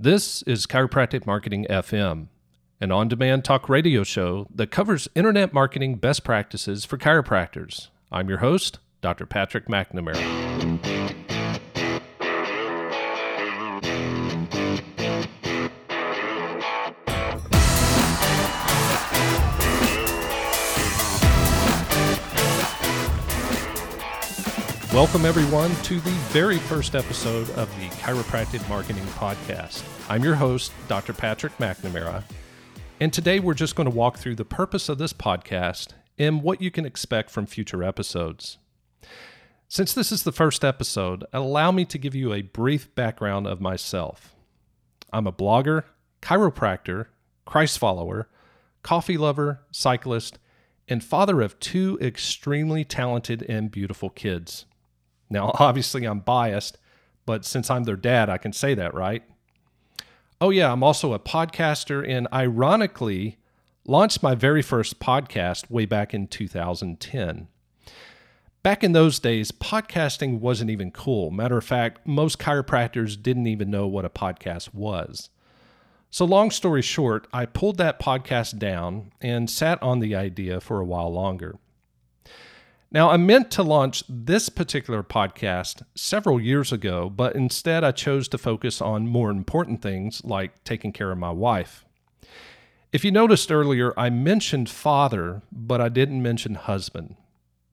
This is Chiropractic Marketing FM, an on demand talk radio show that covers internet marketing best practices for chiropractors. I'm your host, Dr. Patrick McNamara. Welcome, everyone, to the very first episode of the Chiropractic Marketing Podcast. I'm your host, Dr. Patrick McNamara, and today we're just going to walk through the purpose of this podcast and what you can expect from future episodes. Since this is the first episode, allow me to give you a brief background of myself. I'm a blogger, chiropractor, Christ follower, coffee lover, cyclist, and father of two extremely talented and beautiful kids. Now, obviously, I'm biased, but since I'm their dad, I can say that, right? Oh, yeah, I'm also a podcaster and ironically launched my very first podcast way back in 2010. Back in those days, podcasting wasn't even cool. Matter of fact, most chiropractors didn't even know what a podcast was. So, long story short, I pulled that podcast down and sat on the idea for a while longer. Now, I meant to launch this particular podcast several years ago, but instead I chose to focus on more important things like taking care of my wife. If you noticed earlier, I mentioned father, but I didn't mention husband.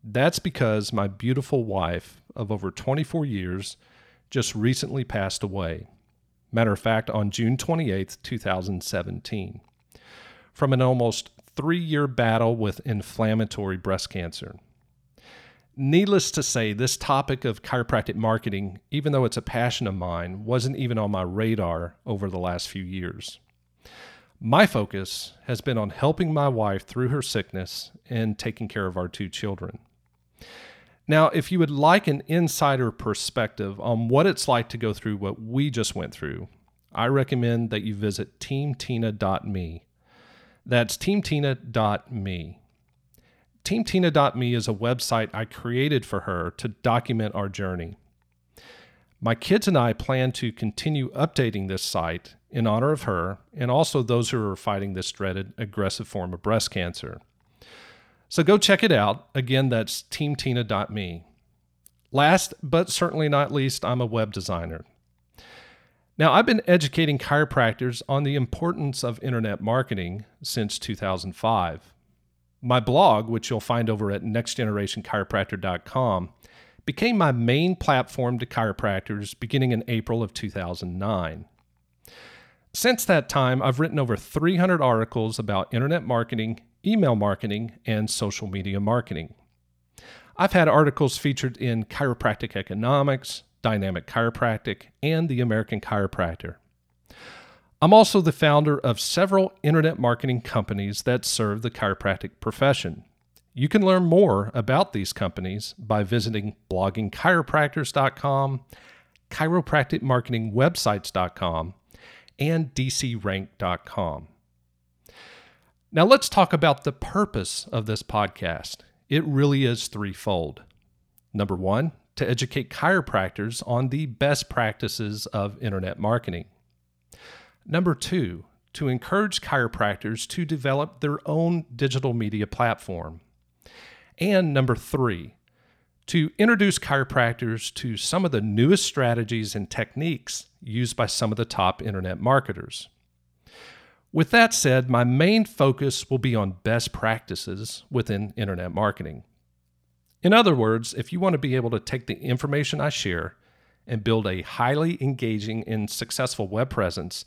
That's because my beautiful wife of over 24 years just recently passed away. Matter of fact, on June 28, 2017, from an almost three year battle with inflammatory breast cancer. Needless to say, this topic of chiropractic marketing, even though it's a passion of mine, wasn't even on my radar over the last few years. My focus has been on helping my wife through her sickness and taking care of our two children. Now, if you would like an insider perspective on what it's like to go through what we just went through, I recommend that you visit teamtina.me. That's teamtina.me. TeamTina.me is a website I created for her to document our journey. My kids and I plan to continue updating this site in honor of her and also those who are fighting this dreaded aggressive form of breast cancer. So go check it out. Again, that's teamtina.me. Last but certainly not least, I'm a web designer. Now, I've been educating chiropractors on the importance of internet marketing since 2005. My blog, which you'll find over at nextgenerationchiropractor.com, became my main platform to chiropractors beginning in April of 2009. Since that time, I've written over 300 articles about internet marketing, email marketing, and social media marketing. I've had articles featured in Chiropractic Economics, Dynamic Chiropractic, and the American Chiropractor. I'm also the founder of several internet marketing companies that serve the chiropractic profession. You can learn more about these companies by visiting bloggingchiropractors.com, chiropracticmarketingwebsites.com, and dcrank.com. Now, let's talk about the purpose of this podcast. It really is threefold. Number one, to educate chiropractors on the best practices of internet marketing. Number two, to encourage chiropractors to develop their own digital media platform. And number three, to introduce chiropractors to some of the newest strategies and techniques used by some of the top internet marketers. With that said, my main focus will be on best practices within internet marketing. In other words, if you want to be able to take the information I share and build a highly engaging and successful web presence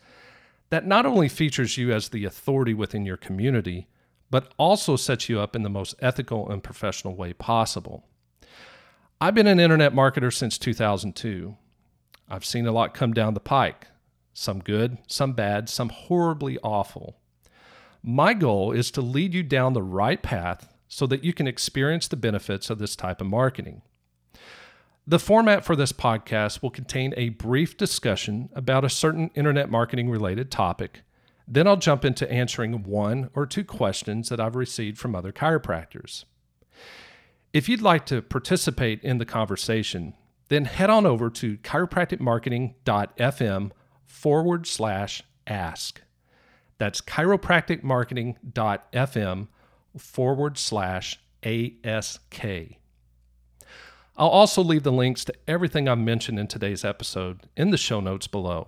that not only features you as the authority within your community, but also sets you up in the most ethical and professional way possible. I've been an internet marketer since 2002. I've seen a lot come down the pike some good, some bad, some horribly awful. My goal is to lead you down the right path so that you can experience the benefits of this type of marketing. The format for this podcast will contain a brief discussion about a certain internet marketing related topic. Then I'll jump into answering one or two questions that I've received from other chiropractors. If you'd like to participate in the conversation, then head on over to chiropracticmarketing.fm forward slash ask. That's chiropracticmarketing.fm forward slash ASK. I'll also leave the links to everything I've mentioned in today's episode in the show notes below.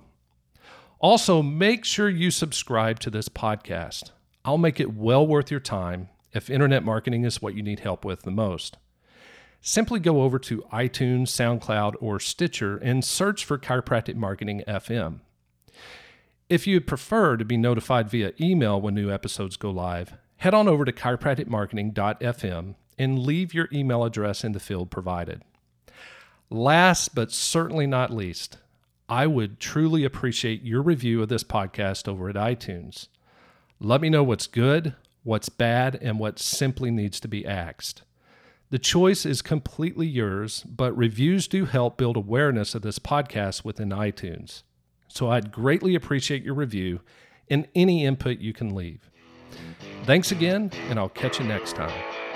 Also, make sure you subscribe to this podcast. I'll make it well worth your time if internet marketing is what you need help with the most. Simply go over to iTunes, SoundCloud, or Stitcher and search for Chiropractic Marketing FM. If you'd prefer to be notified via email when new episodes go live, head on over to chiropracticmarketing.fm and leave your email address in the field provided. Last but certainly not least, I would truly appreciate your review of this podcast over at iTunes. Let me know what's good, what's bad, and what simply needs to be axed. The choice is completely yours, but reviews do help build awareness of this podcast within iTunes. So I'd greatly appreciate your review and any input you can leave. Thanks again, and I'll catch you next time.